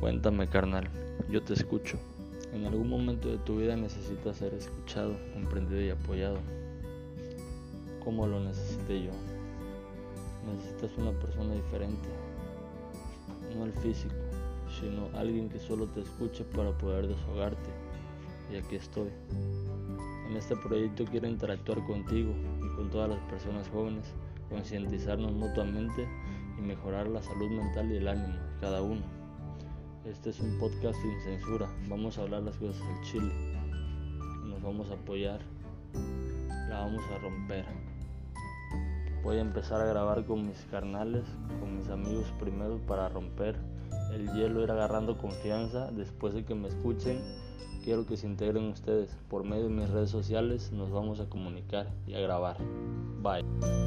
Cuéntame, carnal, yo te escucho. En algún momento de tu vida necesitas ser escuchado, comprendido y apoyado. ¿Cómo lo necesité yo? Necesitas una persona diferente, no el físico, sino alguien que solo te escuche para poder desahogarte. Y aquí estoy. En este proyecto quiero interactuar contigo y con todas las personas jóvenes, concientizarnos mutuamente y mejorar la salud mental y el ánimo de cada uno. Este es un podcast sin censura. Vamos a hablar las cosas del chile. Nos vamos a apoyar. La vamos a romper. Voy a empezar a grabar con mis carnales, con mis amigos primero para romper el hielo, ir agarrando confianza. Después de que me escuchen, quiero que se integren ustedes. Por medio de mis redes sociales nos vamos a comunicar y a grabar. Bye.